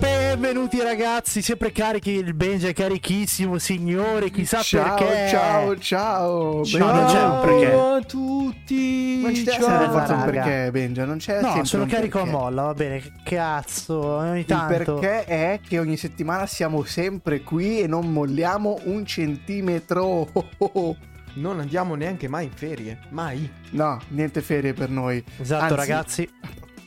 Benvenuti ragazzi, sempre carichi, il Benja è carichissimo, signore, chissà ciao, perché. Ciao, ciao, Ciao, non c'è un perché. Ciao a tutti. Non ci deve ciao. essere un perché, Benja, non c'è No, sono carico perché. a molla, va bene, che cazzo, ogni Il tanto. perché è che ogni settimana siamo sempre qui e non molliamo un centimetro. Non andiamo neanche mai in ferie. Mai. No, niente ferie per noi. Esatto Anzi, ragazzi,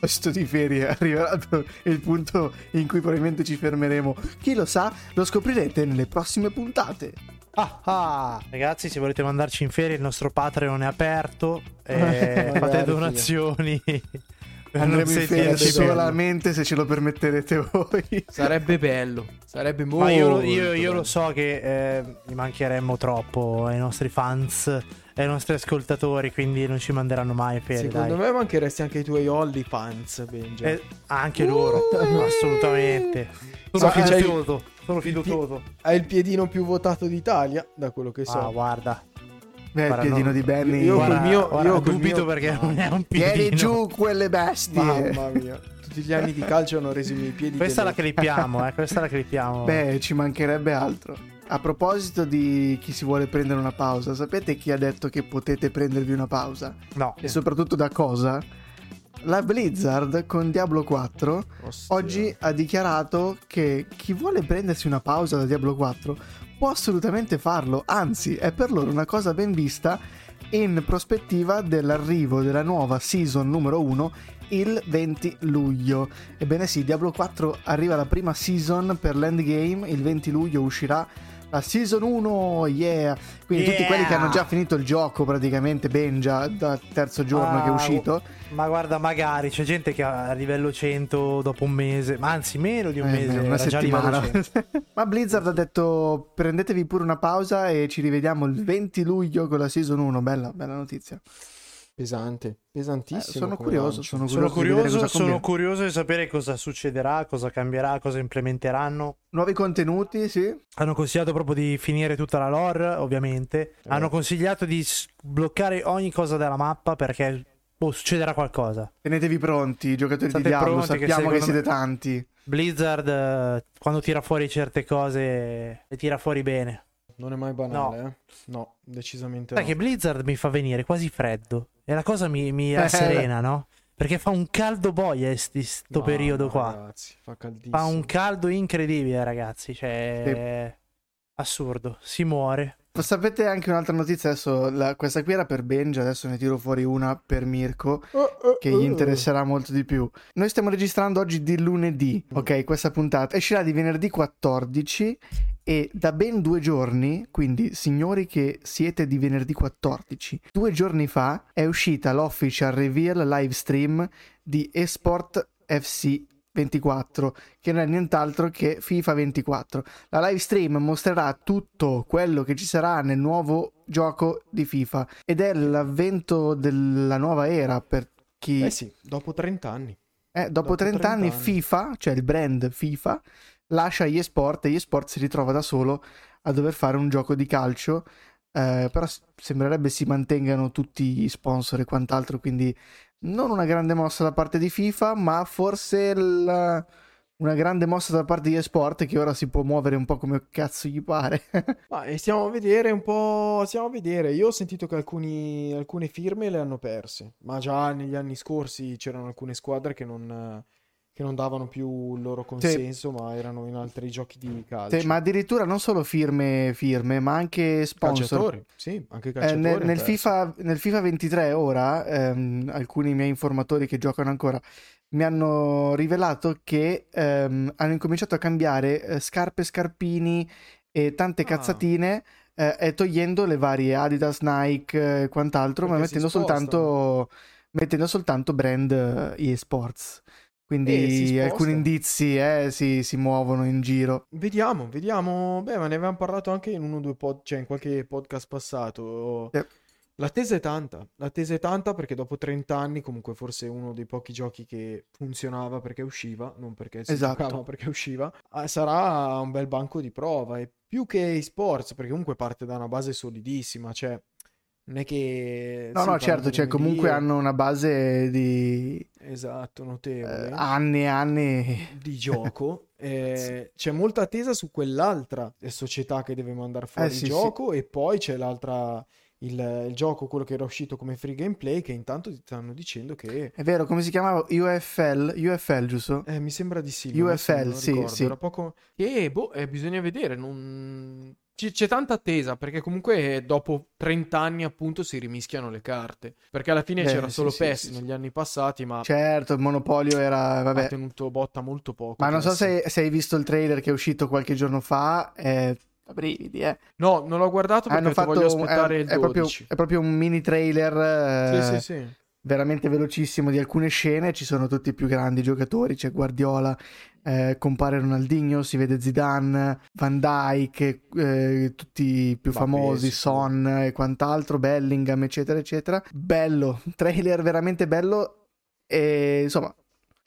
A proposito di ferie, arriverà il punto in cui probabilmente ci fermeremo. Chi lo sa, lo scoprirete nelle prossime puntate. Ah, ah. Ragazzi, se volete mandarci in ferie, il nostro Patreon è aperto. eh, Magari, fate donazioni. Per Andremo in ferie sentirci bello. solamente se ce lo permetterete voi. Sarebbe bello. Sarebbe molto Ma io, io- io bello. lo so che eh, gli mancheremmo troppo ai nostri fans e ai nostri ascoltatori, quindi non ci manderanno mai ferie. Secondo dai. me mancheresti anche i tuoi Holly fans, Benja. Eh, anche loro, assolutamente. So Sono fiducioso. Sono fiducioso. Hai il piedino più votato d'Italia, da quello che so. Ah, guarda. Beh, il piedino no. di Benny. Io col mio- guarda, io dubito mio- perché no. non è un piedino. Tieni giù quelle bestie. Mamma mia. Tutti gli anni di calcio hanno reso i miei piedi Questa la clippiamo, eh, questa la clippiamo. Beh, ci mancherebbe altro. A proposito di chi si vuole prendere una pausa, sapete chi ha detto che potete prendervi una pausa? no. E soprattutto da cosa? La Blizzard con Diablo 4 Ostia. oggi ha dichiarato che chi vuole prendersi una pausa da Diablo 4 può assolutamente farlo, anzi è per loro una cosa ben vista in prospettiva dell'arrivo della nuova season numero 1 il 20 luglio. Ebbene sì, Diablo 4 arriva la prima season per l'endgame, il 20 luglio uscirà la season 1, yeah! Quindi tutti Yeah! quelli che hanno già finito il gioco praticamente, ben già dal terzo giorno che è Ah, uscito. Ma guarda, magari c'è gente che a livello 100 dopo un mese, ma anzi meno di un Eh, mese, una settimana. 100. Ma Blizzard ha detto prendetevi pure una pausa e ci rivediamo il 20 luglio con la season 1. Bella, bella notizia. Pesante, Eh, pesantissimo. sono come curioso, sono Sono curioso, di vedere curioso, sono curioso di sapere cosa succederà, cosa cambierà, cosa implementeranno. Nuovi contenuti, sì. Hanno consigliato proprio di finire tutta la lore, ovviamente. Eh. Hanno consigliato di s- bloccare ogni cosa della mappa perché boh, succederà qualcosa. Tenetevi pronti, giocatori State di Diablo, che sappiamo che, secondo siete me- tanti. Blizzard, eh, quando tira fuori certe cose, le tira fuori bene. Non è mai banale, eh? No, decisamente Sai no. che Blizzard mi fa venire quasi freddo. E la cosa mi, mi Eh. rasserena, no? Perché fa un caldo boia in sti- sto No, periodo no, qua. Ragazzi, fa caldissimo. Fa un caldo incredibile, ragazzi. Cioè, assurdo. Si muore. Sapete anche un'altra notizia adesso, la- questa qui era per Benja, adesso ne tiro fuori una per Mirko. Oh, oh, che gli oh. interesserà molto di più. Noi stiamo registrando oggi di lunedì, Mm. ok? Questa puntata uscirà di venerdì 14 e da ben due giorni, quindi signori che siete di venerdì 14, due giorni fa è uscita l'official reveal live stream di eSport FC 24 che non è nient'altro che FIFA 24 la live stream mostrerà tutto quello che ci sarà nel nuovo gioco di FIFA ed è l'avvento della nuova era per chi Eh sì, dopo 30 anni. eh, dopo, dopo 30, 30 anni, anni. FIFA, cioè il brand FIFA, lascia eSport e eSport si ritrova da solo a dover fare un gioco di calcio. eh, però sembrerebbe si mantengano tutti gli sponsor e quant'altro, quindi non una grande mossa da parte di FIFA, ma forse il- una grande mossa da parte di eSport che ora si può muovere un po' come cazzo gli pare. Ma e stiamo a vedere un po'. Stiamo a vedere. Io ho sentito che alcuni, alcune firme le hanno perse. Ma già negli anni scorsi c'erano alcune squadre che non, che non davano più il loro consenso, ma erano in altri giochi di calcio. Sì, ma addirittura non solo firme, firme, ma anche sponsor. calciatori, sì, anche Eh, calciatori. nel, hanno nel perso. FIFA, nel FIFA 23 ora, ehm, alcuni miei informatori che giocano ancora mi hanno rivelato che ehm, hanno incominciato a cambiare eh, scarpe, scarpini e tante Ah. cazzatine eh, togliendo le varie Adidas, Nike e quant'altro, ma Perché si mettendo soltanto, mettendo soltanto brand eh, eSports. Eh, si Quindi spostano. alcuni indizi eh, si, si muovono in giro. Vediamo, vediamo. Beh, ma ne avevamo parlato anche in uno o due pod, cioè in qualche podcast passato. Sì. L'attesa è tanta, l'attesa è tanta perché dopo 30 anni comunque forse uno dei pochi giochi che funzionava perché usciva, non perché si Esatto. giocava, ma perché usciva. Ah, sarà un bel banco di prova e più che esports, perché comunque parte da una base solidissima, cioè Non è che... No, sì, no, certo, cioè comunque hanno una base di Esatto, eh, notevole. anni e anni. di gioco. eh, C'è molta attesa su quell'altra società che deve mandare fuori Eh, sì, il gioco e poi c'è l'altra, il, il gioco, quello che era uscito come free gameplay, che intanto ti stanno dicendo che... È vero, come si chiamava? UFL, UFL giusto? eh, mi sembra di sì. UFL, sì, ricordo, sì. Era poco... E boh, eh, bisogna vedere, non... ci- C'è tanta attesa perché comunque eh, dopo 30 anni appunto si rimischiano le carte. Perché alla fine Eh, c'era sì, solo sì, PES sì, sì. negli anni passati, ma Certo, il monopolio era, ha vabbè. tenuto botta molto poco. Ma non so se, se hai visto il trailer che è uscito qualche giorno fa, da brividi, eh. No, non l'ho guardato perché Hanno fatto voglio aspettare è, il è proprio, 12. è proprio un mini trailer eh, Sì, sì, sì. Veramente velocissimo di alcune scene, ci sono tutti i più grandi giocatori, c'è Guardiola, eh, compare Ronaldinho, si vede Zidane, Van Dijk, eh, tutti i più Vabbè, famosi, sicuro. Son e quant'altro, Bellingham, eccetera, eccetera. Bello, trailer veramente bello e insomma,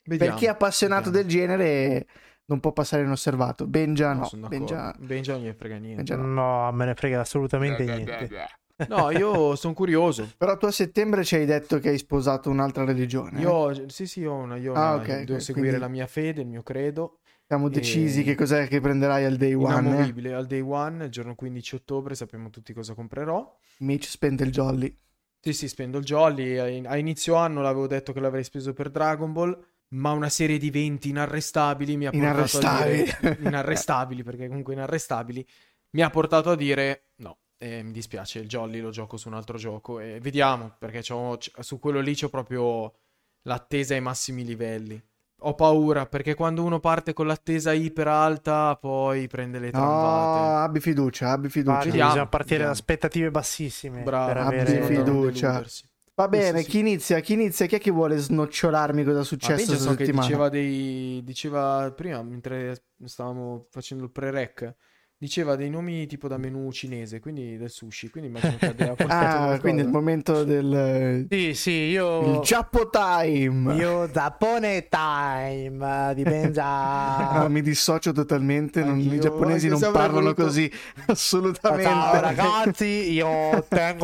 Vediamo. per chi è appassionato vediamo. del genere non può passare inosservato. Benja No, no. Benja, Benja non gliene frega niente. No. No, me ne frega assolutamente niente. No, io sono curioso. Però tu a settembre ci hai detto che hai sposato un'altra religione. eh? Io, sì, sì, ho una, io Ah, una- ok, devo ok, seguire quindi- la mia fede, il mio credo. Siamo decisi e- che cos'è che prenderai al day one. eh? Inamovibile. Al day one, il giorno 15 ottobre, sappiamo tutti cosa comprerò. Mitch spende il jolly. Sì, sì, spendo il jolly. A in- a inizio anno l'avevo detto che l'avrei speso per Dragon Ball, ma una serie di eventi inarrestabili mi ha portato a dire... Inarrestabili. inarrestabili, perché comunque inarrestabili, mi ha portato a dire no, eh, mi dispiace, il Jolly lo gioco su un altro gioco e vediamo, perché c'ho- c- su quello lì c'ho proprio l'attesa ai massimi livelli. Ho paura, perché quando uno parte con l'attesa iper alta, poi prende le No, tramvate. abbi fiducia, abbi fiducia. Vediamo, bisogna partire vediamo. da aspettative bassissime Bravo, per abbi avere... fiducia. Va bene, Sì, sì, chi inizia? Chi inizia? Chi è che vuole snocciolarmi cosa è successo questa so settimana? diceva dei diceva prima mentre stavamo facendo il pre-rec diceva dei nomi tipo da menù cinese quindi del sushi quindi immagino che abbia portato Ah, qualcosa. quindi il momento del Sì, sì, io... il Giappo Time. Io Giappone time di Benja. No, mi dissocio totalmente, non- i giapponesi non parlano voluto- così, assolutamente. Ciao ragazzi, io. Questo è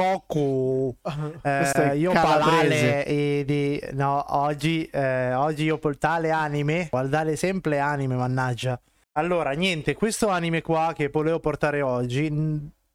Eh, io parlare e di... No, oggi, eh, oggi io portare anime, guardare sempre anime, mannaggia. Allora, niente, questo anime qua che volevo portare oggi,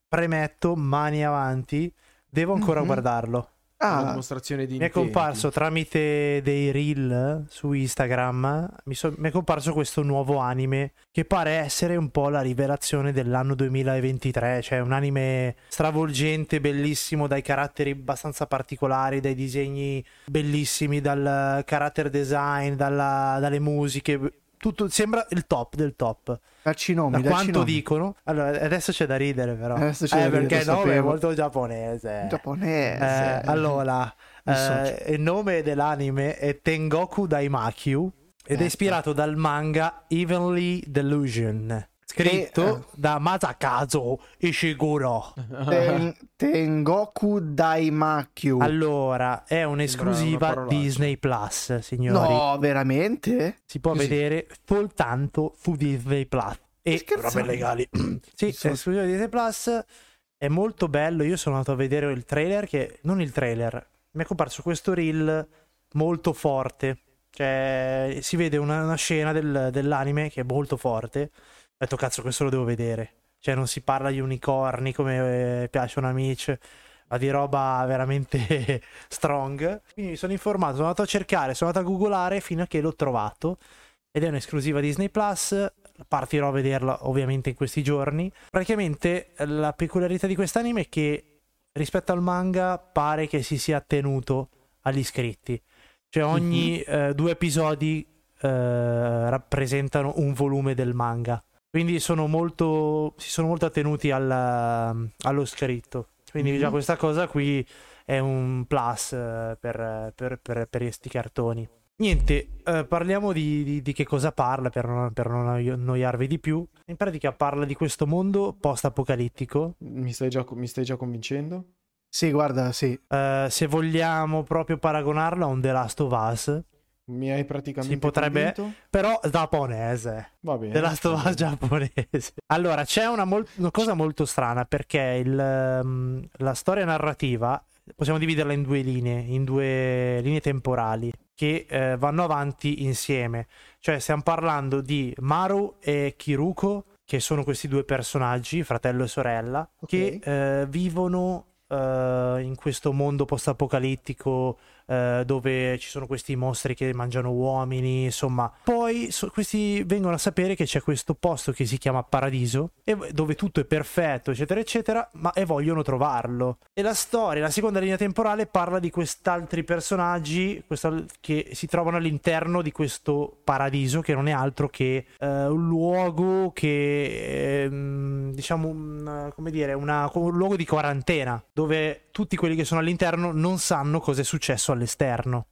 premetto, mani avanti, devo ancora Mhm. guardarlo. una Ah, dimostrazione di Mi è intenti. comparso tramite dei reel su Instagram. Mi, so- mi è comparso questo nuovo anime che pare essere un po' la rivelazione dell'anno 2023. Cioè, un anime stravolgente, bellissimo, dai caratteri abbastanza particolari, dai disegni bellissimi, dal character design, dalla- dalle musiche. Tutto sembra il top del top. dacci nomi, Da quanto nomi. dicono. Allora, adesso c'è da ridere, però. Adesso c'è eh, da perché il nome è molto giapponese. Giapponese. Eh, allora, eh, il nome dell'anime è Tengoku Daimakyu ed è Ecco. ispirato dal manga Evenly Delusion, scritto Che, eh. da Masakazu Ishiguro. Ten- Tengoku Daimakyu. Allora, è un'esclusiva. Disney Plus, signori. No, veramente? Si può Così. vedere soltanto su Disney Plus. E robe legali. sì, Sono- è esclusiva di Disney Plus. È molto bello. Io sono andato a vedere il trailer. Che non il trailer, mi è comparso questo reel molto forte. Cioè, si vede una, una scena del- dell'anime che è molto forte. Ho detto, cazzo, questo lo devo vedere. Cioè, non si parla di unicorni come eh, piacciono a Mitch, ma di roba veramente strong. Quindi mi sono informato, sono andato a cercare, sono andato a googolare fino a che l'ho trovato. Ed è un'esclusiva Disney Plus. Partirò a vederla ovviamente in questi giorni. Praticamente la peculiarità di quest'anime è che rispetto al manga pare che si sia attenuto agli iscritti. Cioè ogni eh, due episodi eh, rappresentano un volume del manga. Quindi sono molto, si sono molto attenuti alla- allo scritto. Quindi già Mhm. questa cosa qui è un plus eh, per, per, per, per questi cartoni. Niente, eh, parliamo di, di- di che cosa parla per non, per non annoiarvi di più. In pratica parla di questo mondo post-apocalittico. mi stai già mi stai già convincendo Sì, guarda, sì. Eh, se vogliamo proprio paragonarlo a un The Last of Us, Mi hai praticamente Si potrebbe- convinto? Però giapponese. Va bene. The Last of Us va bene. giapponese. Allora, c'è una, mol- una cosa molto strana perché il, ehm, la storia narrativa possiamo dividerla in due linee, in due linee temporali che eh, vanno avanti insieme. Cioè, stiamo parlando di Maru e Kiruko, che sono questi due personaggi, fratello e sorella, Ok. che eh, vivono eh, in questo mondo post-apocalittico eh, dove ci sono questi mostri che mangiano uomini, insomma. Poi so- questi vengono a sapere che c'è questo posto che si chiama Paradiso, e- dove tutto è perfetto, eccetera, eccetera, ma e vogliono trovarlo. E la storia, la seconda linea temporale, parla di quest'altri personaggi che si trovano all'interno di questo paradiso, che non è altro che eh, un luogo che, ehm, diciamo, un- come dire, una- un luogo di quarantena, dove tutti quelli che sono all'interno non sanno cosa è successo all'esterno.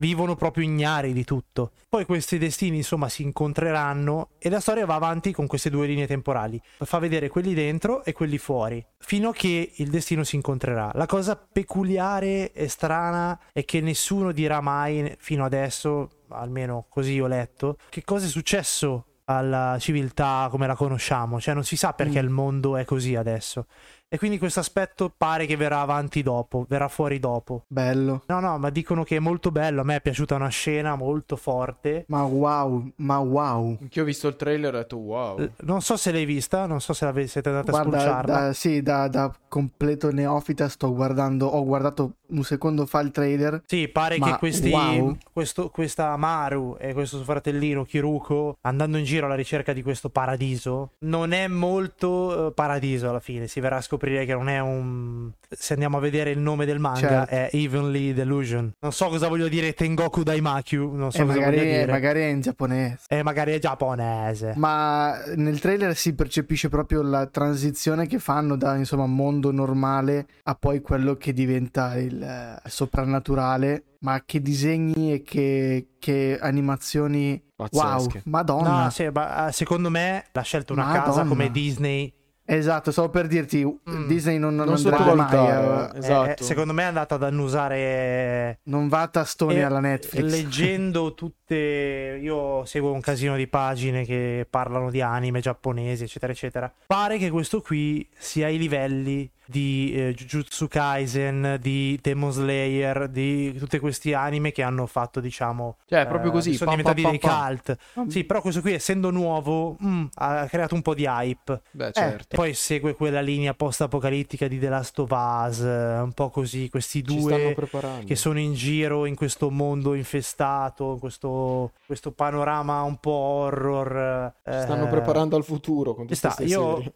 Vivono proprio ignari di tutto. Poi questi destini, insomma, si incontreranno e la storia va avanti con queste due linee temporali. Fa vedere quelli dentro e quelli fuori, fino a che il destino si incontrerà. La cosa peculiare e strana è che nessuno dirà mai, fino adesso, almeno così ho letto, che cosa è successo alla civiltà come la conosciamo. Cioè, non si sa perché Mm. il mondo è così adesso. E quindi questo aspetto pare che verrà avanti dopo, verrà fuori dopo. Bello. No, no, ma dicono che è molto bello. A me è piaciuta una scena molto forte. Ma wow, ma wow. Anch'io ho visto il trailer e ho detto wow. L- Non so se l'hai vista, non so se l'ave- siete andati a Guarda, spulciarla. da, sì, da, da completo neofita sto guardando, ho guardato un secondo fa il trailer. Sì, pare Ma che questi, wow. questo, questa Maru e questo suo fratellino Kiruko, andando in giro alla ricerca di questo paradiso, non è molto eh, paradiso alla fine. Si verrà a scoprire che non è un. Se andiamo a vedere il nome del manga, Certo. è Evenly Delusion. Non so cosa voglio dire Tengoku Daimakyu. Non so e cosa magari, voglio dire. magari è in giapponese. E magari è giapponese. Ma nel trailer si percepisce proprio la transizione che fanno da insomma mondo normale a poi quello che diventa il eh, soprannaturale. Ma che disegni e che, che animazioni. Wow, Pazzesche. madonna. No, sì, ma, eh, secondo me l'ha scelta una Madonna. casa come Disney. Esatto, stavo per dirti, Mm. Disney non, non Non andrebbe mai eh. Esatto. Eh, secondo me è andata ad annusare Non va a tastoni alla Netflix. Leggendo tutte, io seguo un casino di pagine che parlano di anime giapponesi, eccetera, eccetera. Pare che questo qui sia ai livelli di eh, Jujutsu Kaisen, di Demon Slayer, di tutti questi anime che hanno fatto, diciamo, Cioè, è proprio eh, così. sono pam, diventati pam, dei pam, pam. cult. Sì, però questo qui, essendo nuovo, mm, ha creato un po' di hype. Beh, certo. E poi segue quella linea post-apocalittica di The Last of Us, eh, un po' così, questi due preparando. che sono in giro in questo mondo infestato, in questo, questo panorama un po' horror. Ci eh, stanno preparando al futuro con sta. queste Io serie. eh,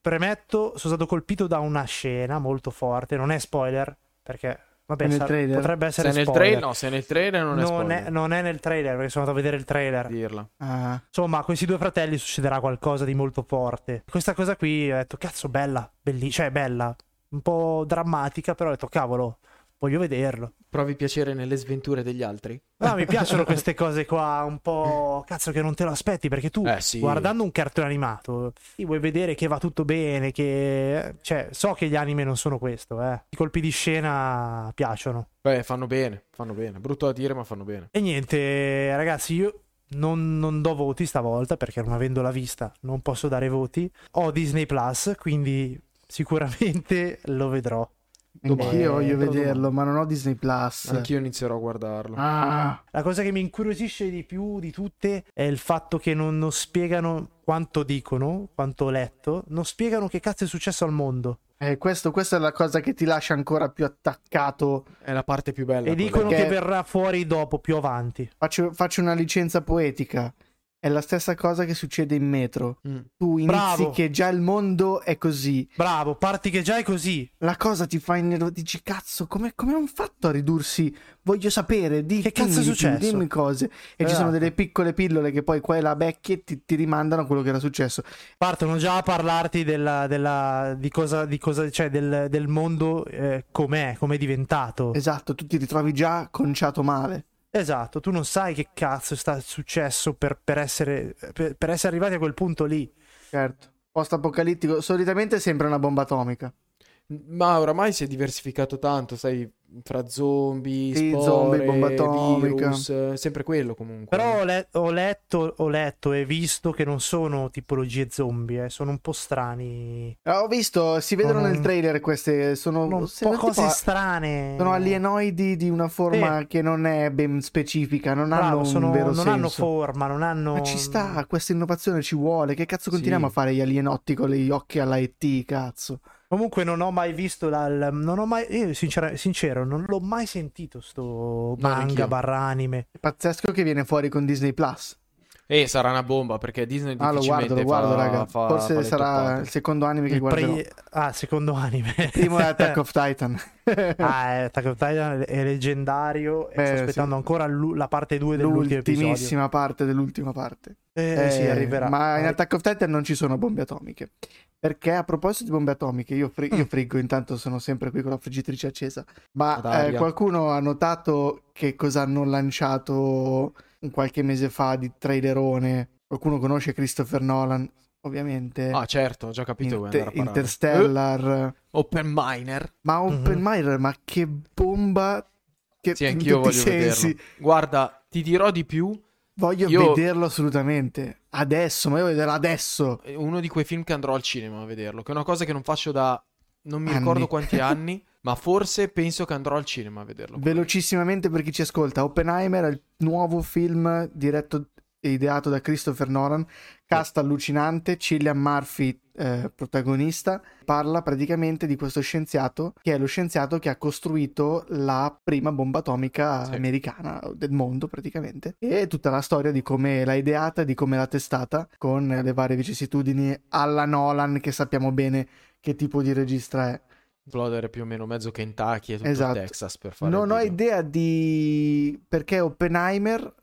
premetto, sono stato colpito da una scena molto forte, non è spoiler, perché vabbè, È nel sa- trailer? potrebbe Se essere è nel spoiler. trailer, no, se è nel trailer non è non, spoiler. è, non è nel trailer, perché sono andato a vedere il trailer. dirla. Ah, Insomma, a questi due fratelli succederà qualcosa di molto forte. Questa cosa qui ho detto, cazzo, bella, bellissima, cioè bella, un po' drammatica, però ho detto, cavolo, voglio vederlo. Provi piacere nelle sventure degli altri? No, mi piacciono queste cose qua, un po' cazzo che non te lo aspetti, perché tu Eh, sì. guardando un cartone animato vuoi vedere che va tutto bene, che cioè, so che gli anime non sono questo, eh. I colpi di scena piacciono. Beh, fanno bene, fanno bene. Brutto da dire, ma fanno bene. E niente, ragazzi, io non, non do voti stavolta perché non avendola vista non posso dare voti. Ho Disney Plus, quindi sicuramente lo vedrò. Anch'io voglio vederlo, domani. ma non ho Disney Plus. Anch'io inizierò a guardarlo. Ah, La cosa che mi incuriosisce di più di tutte è il fatto che non, non spiegano quanto dicono, quanto ho letto, non spiegano che cazzo è successo al mondo. eh, questo, questa è la cosa che ti lascia ancora più attaccato. È la parte più bella. E dicono perché- che verrà fuori dopo, più avanti. Faccio, faccio una licenza poetica. È la stessa cosa che succede in metro. Mm. Tu inizi Bravo. che già il mondo è così. Bravo, parti che già è così. La cosa ti fa innervosire. Dici, cazzo, come, come hanno fatto a ridursi? Voglio sapere, di, Che cazzo è successo? Dimmi cose. E ci sono Esatto. delle piccole pillole che poi qua e là becchi e ti, ti rimandano a quello che era successo. Partono già a parlarti della, della- di cosa, di cosa cioè del, del mondo eh, com'è, com'è diventato. Esatto, tu ti ritrovi già conciato male. Esatto, tu non sai che cazzo sta successo per, per essere, per, per essere arrivati a quel punto lì. Certo. Post-apocalittico, solitamente sembra una bomba atomica. Ma oramai si è diversificato tanto, sai, fra zombie, Sì, spore, zombie, bomba atomica. virus, sempre quello comunque. Però ho, le- ho letto, ho letto e visto che non sono tipologie zombie, eh, sono un po' strani. Ah, Ho visto, si vedono Sono- nel trailer queste, sono, un po' cose tipo- strane. sono alienoidi di una forma che non è ben specifica, non hanno Bravo, un sono- vero non senso. hanno forma, non hanno... Ma ci sta, questa innovazione ci vuole. Che cazzo continuiamo Sì. a fare gli alienotti con gli occhi alla ET, cazzo? Comunque non ho mai visto la... non ho mai... Io sincera- sincero, non l'ho mai sentito sto manga barra anime. È pazzesco che viene fuori con Disney Plus. Eh, sarà una bomba perché Disney Ah, lo guardo, difficilmente lo guardo, fa, raga. fa- Forse fa sarà toppate. il secondo anime che Il guarderò. pre- Ah, secondo anime. Il primo è Attack of Titan. Ah, eh, Attack of Titan è leggendario e Beh, sto sì. aspettando ancora l'u- la parte 2 dell'ultimo episodio. L'ultimissima parte dell'ultima parte. Eh, sì, Eh, arriverà. Ma in Eh, Attack of Titan non ci sono bombe atomiche. Perché a proposito di bombe atomiche, io, fri- io friggo, intanto sono sempre qui con la friggitrice accesa. Ma eh, qualcuno ha notato che cosa hanno lanciato un qualche mese fa di trailerone? Qualcuno conosce Christopher Nolan? Ovviamente. Ah, certo, ho già capito Inter-. Interstellar. Open Miner. Ma Mhm. Oppenheimer, ma che bomba! Che Sì, anch'io voglio sensi. vederlo. Guarda, ti dirò di più. Voglio Io- vederlo assolutamente. Adesso, ma io voglio vederlo adesso. È uno di quei film che andrò al cinema a vederlo. Che è una cosa che non faccio da non mi Anni. ricordo quanti anni. Ma forse penso che andrò al cinema a vederlo. Velocissimamente per chi ci ascolta, Oppenheimer è il nuovo film diretto ideato da Christopher Nolan, cast allucinante, Cillian Murphy eh, protagonista, parla praticamente di questo scienziato che è lo scienziato che ha costruito la prima bomba atomica Sì. americana del mondo praticamente e tutta la storia di come l'ha ideata, di come l'ha testata con le varie vicissitudini alla Nolan che sappiamo bene che tipo di regista è. Esplodere più o meno mezzo Kentucky e tutto Esatto. Texas per fare Non ho idea di perché Oppenheimer,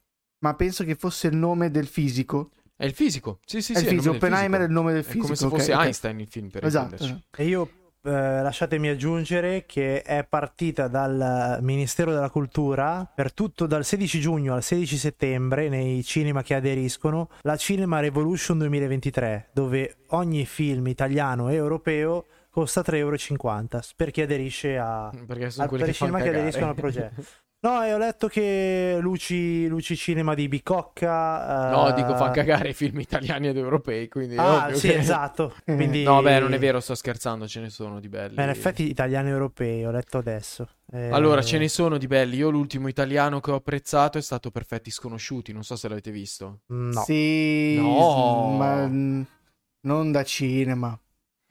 ma penso che fosse il nome del fisico. È il fisico. Sì, sì, è sì. il è il fisico. del Oppenheimer è il nome del È fisico. come se fosse ok. Einstein il film, per Esatto. intenderci. E io eh, lasciatemi aggiungere che è partita dal Ministero della Cultura per tutto dal 16 giugno al 16 settembre nei cinema che aderiscono la Cinema Revolution 2023 dove ogni film italiano e europeo costa 3,50 euro per chi aderisce a, Perché sono a- per i cinema che aderiscono al progetto. No, e ho letto che Luci, Luci Cinema di Bicocca. No, eh, dico fa cagare i film italiani ed europei, quindi Ah, sì, che- esatto. Quindi... No, beh, non è vero, sto scherzando, ce ne sono di belli. Beh, in effetti italiani e europei, ho letto adesso. Eh, Allora, ce ne sono di belli. Io l'ultimo italiano che ho apprezzato è stato Perfetti Sconosciuti, non so se l'avete visto. No. Sì, No. ma non da cinema.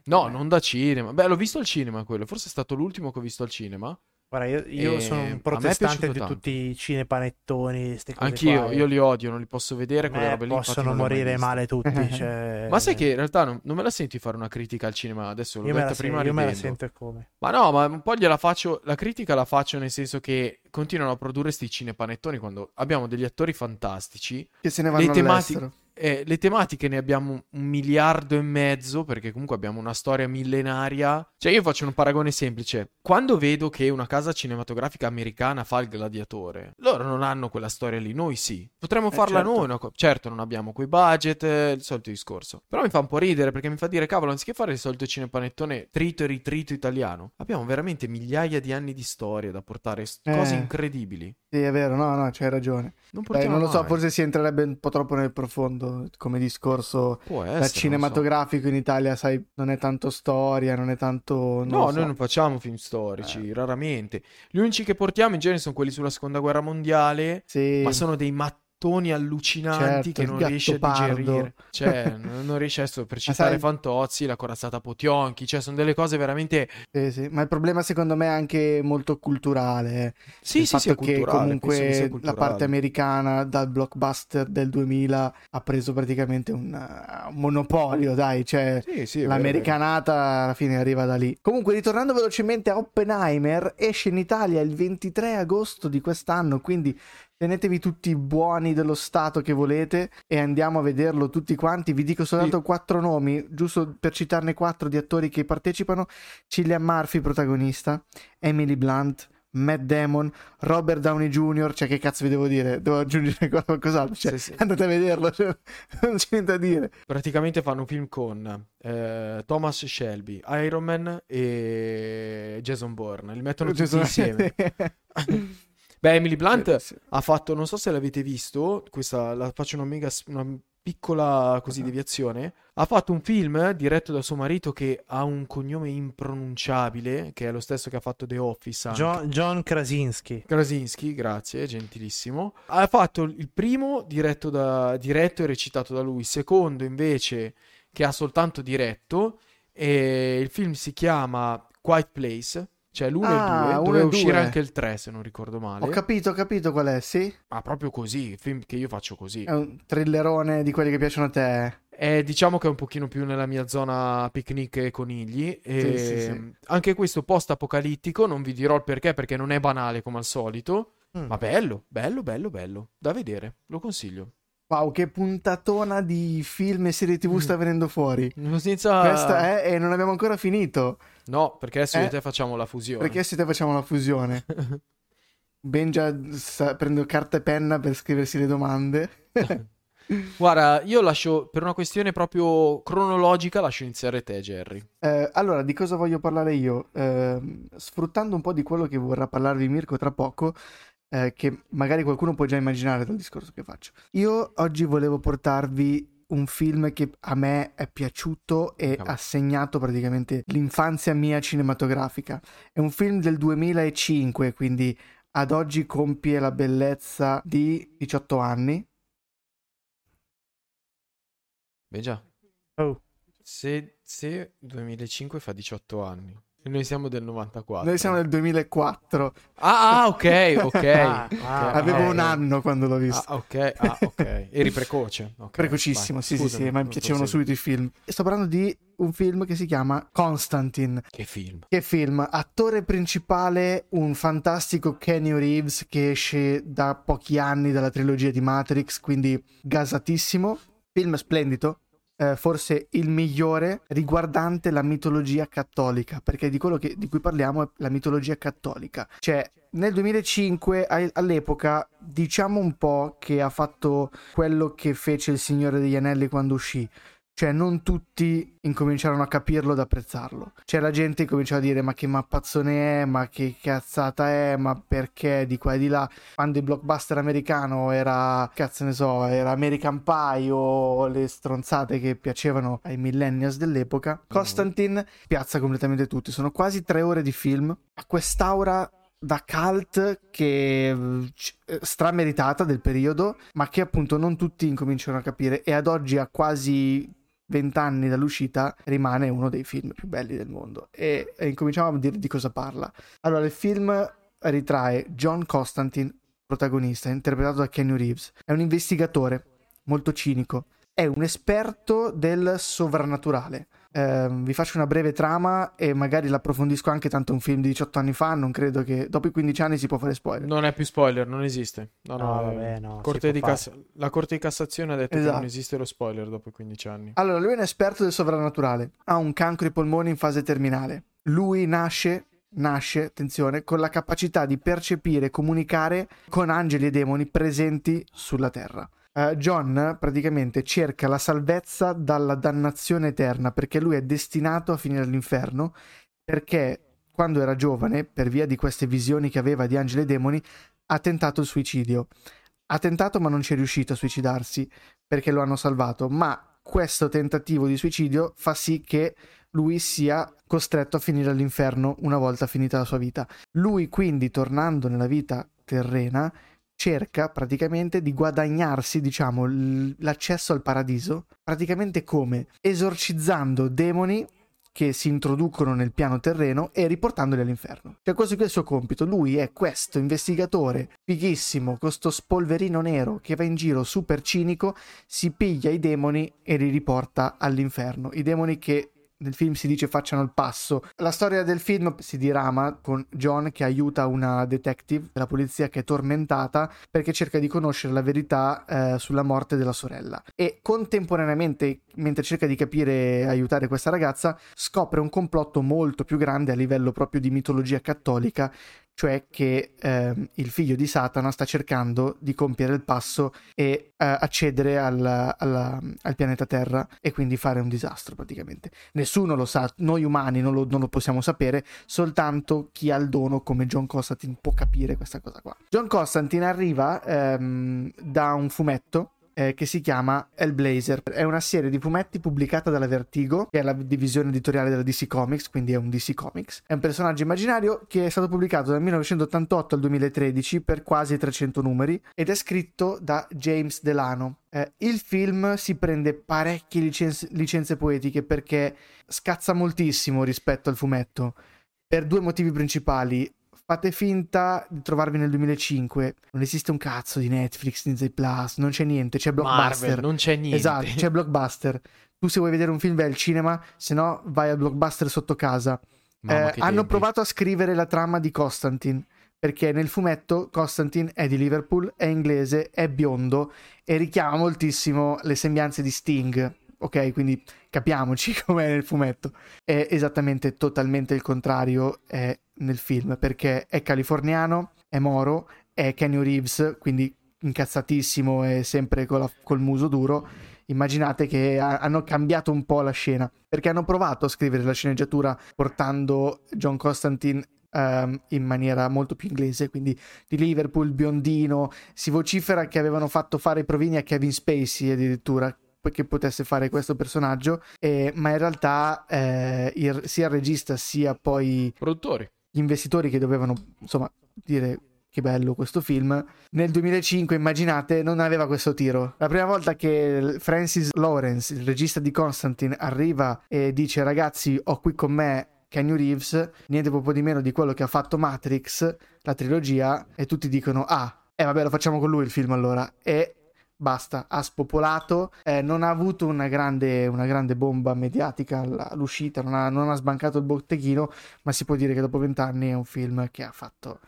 No, non da cinema. Beh, l'ho visto al cinema quello, forse è stato l'ultimo che ho visto al cinema. Guarda, io, io Eh, sono un protestante di tanto. tutti i cinepanettoni, Anch'io, qua, eh. io li odio, non li posso vedere, quelle Eh, robe lì. possono morire male tutti. cioè- Ma sai che in realtà non, non me la senti fare una critica al cinema adesso? L'ho io me, la, detto sen- prima io me la sento come. Ma no, ma un po' gliela faccio. La critica la faccio nel senso che continuano a produrre sti cinepanettoni quando abbiamo degli attori fantastici. Che se ne vanno Le tematiche- all'estero. E le tematiche ne abbiamo un miliardo e mezzo, perché comunque abbiamo una storia millenaria. Cioè, io faccio un paragone semplice. Quando vedo che una casa cinematografica americana fa il gladiatore, loro non hanno quella storia lì, noi sì. Potremmo farla certo. noi. co- certo, non abbiamo quei budget, eh, il solito discorso. Però mi fa un po' ridere perché mi fa dire, cavolo, anziché fare il solito cinepanettone trito e ritrito italiano, abbiamo veramente migliaia di anni di storia da portare, s- Eh. cose incredibili. Sì, è vero, no, no, c'hai ragione. Non Dai, non lo so, forse si entrerebbe un po' troppo nel profondo come discorso. Essere, non so. cinematografico in Italia, sai, non è tanto storia, non è tanto... non No, lo noi so. non facciamo film storici, Eh. raramente. Gli unici che portiamo in genere sono quelli sulla seconda guerra mondiale, Sì. ma sono dei mattoni allucinanti Certo, che non riesce a digerire. Cioè, non riesce a... Per citare sai- Fantozzi, la corazzata Potionchi, cioè sono delle cose veramente... Sì, sì, Ma il problema secondo me è anche molto culturale. eh. Sì, il sì, sì, che comunque la parte americana dal blockbuster del 2000 ha preso praticamente un, uh, un monopolio, dai, cioè Sì, sì, è vero, l'americanata alla fine arriva da lì. Comunque, ritornando velocemente a Oppenheimer, esce in Italia il 23 agosto di quest'anno, quindi tenetevi tutti i buoni dello Stato che volete e andiamo a vederlo tutti quanti. Vi dico soltanto quattro nomi, giusto per citarne quattro di attori che partecipano. Cillian Murphy, protagonista, Emily Blunt, Matt Damon, Robert Downey Jr., cioè che cazzo vi devo dire? Devo aggiungere qualcos'altro? Cioè, Sì, sì. andate a vederlo, cioè, non c'è niente da dire. Praticamente fanno un film con eh, Thomas Shelby, Iron Man e Jason Bourne. Li mettono tutti Cioè, insieme. Beh, Emily Blunt Sì. ha fatto, non so se l'avete visto, questa la faccio una mega, una piccola così deviazione. Ha fatto un film diretto da suo marito che ha un cognome impronunciabile, che è lo stesso che ha fatto The Office. John, John Krasinski. Krasinski, grazie, gentilissimo. Ha fatto il primo diretto, da, diretto e recitato da lui, il secondo invece che ha soltanto diretto. E il film si chiama Quiet Place, cioè l'1 Ah, e il 2, uno doveva uscire anche il 3 se non ricordo male. Ho capito, ho capito qual è, sì? Ma proprio così, il film che io faccio così. È un thrillerone di quelli che piacciono a te. Eh, diciamo che è un pochino più nella mia zona picnic e conigli. E Sì, sì, sì. Anche questo post-apocalittico, non vi dirò il perché perché non è banale come al solito. Mm. Ma bello, bello, bello, bello. Da vedere, lo consiglio. Wow, che puntatona di film e serie tv sta venendo fuori. Senza... Questa è e non abbiamo ancora finito. No, perché adesso io Eh, e te facciamo la fusione. Perché se te facciamo la fusione. Benja sta prendo carta e penna per scriversi le domande. Guarda, io lascio, per una questione proprio cronologica, lascio iniziare te, Jerry. Eh, allora, di cosa voglio parlare io? Ehm, sfruttando un po' di quello che vorrà parlarvi Mirko tra poco, eh, che magari qualcuno può già immaginare dal discorso che faccio. Io oggi volevo portarvi un film che a me è piaciuto e Cavolo. ha segnato praticamente l'infanzia mia cinematografica. È un film del 2005, quindi ad oggi compie la bellezza di 18 anni. Beh già, Oh, se, se 2005 fa 18 anni noi siamo del 94. Noi siamo nel 2004. Ah, ah, ok, ok. Ah, ah, Avevo un anno quando l'ho visto. Ah, ok, ah, ok. Eri precoce. ok, Precocissimo, vai, sì, sì, scusami, sì, ma mi piacevano subito i film. E sto parlando di un film che si chiama Constantine. Che film. Che film? Attore principale, un fantastico Kenny Reeves che esce da pochi anni dalla trilogia di Matrix, quindi gasatissimo. Film splendido. Eh, forse il migliore riguardante la mitologia cattolica, perché di quello che- di cui parliamo è la mitologia cattolica. Cioè, nel 2005, ai- all'epoca, diciamo un po' che ha fatto quello che fece il Signore degli Anelli quando uscì. Cioè, non tutti incominciarono a capirlo ed apprezzarlo. Cioè, la gente cominciava a dire: Ma che mappazzone è? Ma che cazzata è? Ma perché di qua e di là? Quando il blockbuster americano era, cazzo ne so, era American Pie o le stronzate che piacevano ai millennials dell'epoca, Constantine piazza completamente tutti. Sono quasi tre ore di film. Ha quest'aura da cult che eh, strameritata del periodo, ma che appunto non tutti incominciano a capire e ad oggi a quasi 20 anni dall'uscita rimane uno dei film più belli del mondo e, e incominciamo a dire di cosa parla. Allora, il film ritrae John Constantine, protagonista, interpretato da Kenny Reeves. È un investigatore molto cinico, è un esperto del sovrannaturale. Ehm, vi faccio una breve trama e magari l'approfondisco anche tanto un film di 18 anni fa, non credo che dopo i 15 anni si può fare spoiler. Non è più spoiler, non esiste. No, No, no, vabbè, eh, no, Corte Cass- la Corte di Cassazione ha detto che Esatto. non esiste lo spoiler dopo i 15 anni. Allora, lui è un esperto del sovrannaturale, ha un cancro ai polmoni in fase terminale. Lui nasce, nasce, attenzione, con la capacità di percepire e comunicare con angeli e demoni presenti sulla Terra. Eh, John praticamente cerca la salvezza dalla dannazione eterna perché lui è destinato a finire all'inferno perché quando era giovane, per via di queste visioni che aveva di angeli e demoni, ha tentato il suicidio. Ha tentato ma non ci è riuscito a suicidarsi perché lo hanno salvato, ma questo tentativo di suicidio fa sì che lui sia costretto a finire all'inferno una volta finita la sua vita. Lui quindi, tornando nella vita terrena, cerca praticamente di guadagnarsi, diciamo, l'accesso al paradiso, praticamente come esorcizzando demoni che si introducono nel piano terreno e riportandoli all'inferno. Cioè questo qui è il suo compito, lui è questo investigatore fighissimo, questo spolverino nero che va in giro super cinico, si piglia i demoni e li riporta all'inferno. I demoni che nel film si dice facciano il passo. La storia del film si dirama con John che aiuta una detective della polizia che è tormentata perché cerca di conoscere la verità eh, sulla morte della sorella. E contemporaneamente, mentre cerca di capire e aiutare questa ragazza, scopre un complotto molto più grande a livello proprio di mitologia cattolica cioè che ehm, il figlio di Satana sta cercando di compiere il passo e eh, accedere al, alla, al pianeta Terra e quindi fare un disastro praticamente. Nessuno lo sa, noi umani non lo, non lo possiamo sapere, soltanto chi ha il dono come John Constantine può capire questa cosa qua. John Constantine arriva ehm, da un fumetto eh, che si chiama Hellblazer. È una serie di fumetti pubblicata dalla Vertigo, che è la divisione editoriale della DC Comics, quindi è un DC Comics. È un personaggio immaginario che è stato pubblicato dal 1988 al 2013 per quasi 300 numeri ed è scritto da James Delano. Eh, il film si prende parecchie licenze, licenze poetiche perché scazza moltissimo rispetto al fumetto per due motivi principali fate finta di trovarvi nel 2005. Non esiste un cazzo di Netflix, Disney Plus, non c'è niente, c'è Blockbuster. Marvel, non c'è niente. Esatto, c'è Blockbuster. Tu se vuoi vedere un film vai al cinema, se no vai al Blockbuster sotto casa. Mamma, Eh, hanno tempi. provato a scrivere la trama di Constantine. Perché nel fumetto Constantine è di Liverpool, è inglese, è biondo e richiama moltissimo le sembianze di Sting. Ok, quindi capiamoci com'è nel fumetto. È esattamente totalmente il contrario eh, nel film, perché è californiano, è moro, è Kenny Reeves, quindi incazzatissimo e sempre la- col muso duro. Immaginate che ha- hanno cambiato un po' la scena, perché hanno provato a scrivere la sceneggiatura portando John Constantine ehm, in maniera molto più inglese, quindi di Liverpool, biondino. Si vocifera che avevano fatto fare i provini a Kevin Spacey addirittura che potesse fare questo personaggio, e- ma in realtà eh, il- sia il regista sia poi Produttori. gli investitori che dovevano insomma dire che bello questo film nel 2005 immaginate non aveva questo tiro la prima volta che Francis Lawrence il regista di Constantine arriva e dice ragazzi ho qui con me Keanu Reeves niente poco di meno di quello che ha fatto Matrix la trilogia e tutti dicono ah e vabbè lo facciamo con lui il film allora e basta, ha spopolato, eh, non ha avuto una grande, una grande bomba mediatica all- all'uscita, non ha, non ha sbancato il botteghino, ma si può dire che dopo vent'anni è un film che ha fatto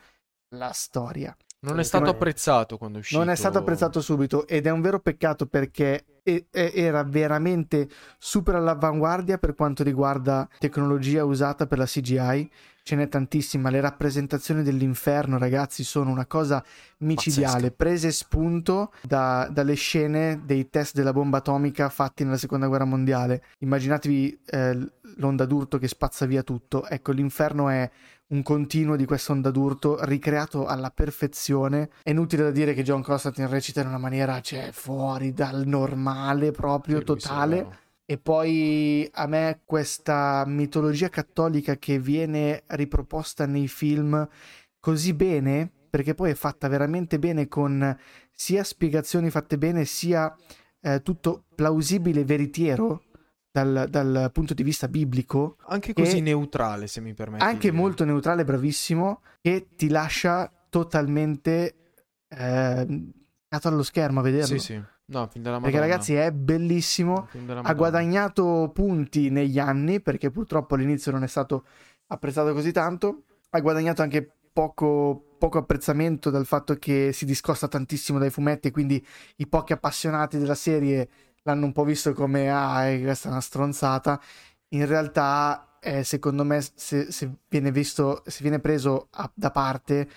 la storia. Non è stato Non- apprezzato quando è uscito. Non è stato apprezzato subito ed è un vero peccato perché era veramente super all'avanguardia per quanto riguarda tecnologia usata per la CGI. Ce n'è tantissima, le rappresentazioni dell'inferno, ragazzi, sono una cosa micidiale, Pazzesca. prese spunto da- dalle scene dei test della bomba atomica fatti nella seconda guerra mondiale. Immaginatevi eh, l'onda d'urto che spazza via tutto. Ecco, l'inferno è un continuo di questa onda d'urto ricreato alla perfezione. È inutile da dire che John Constantine recita in una maniera, cioè, fuori dal normale, proprio totale. E poi a me questa mitologia cattolica che viene riproposta nei film così bene, perché poi è fatta veramente bene con sia spiegazioni fatte bene, sia eh, tutto plausibile e veritiero dal, dal punto di vista biblico, Anche così neutrale, se mi permetti. anche molto neutrale, bravissimo, che ti lascia totalmente eh, allo schermo a vederlo. Sì, sì. No, fin dalla Perché ragazzi è bellissimo, ha guadagnato punti negli anni perché purtroppo all'inizio non è stato apprezzato così tanto. Ha guadagnato anche poco, poco apprezzamento dal fatto che si discosta tantissimo dai fumetti quindi i pochi appassionati della serie l'hanno un po' visto come ah, eh, questa è una stronzata. In realtà, eh, secondo me, se, se viene visto, se viene preso a- da parte,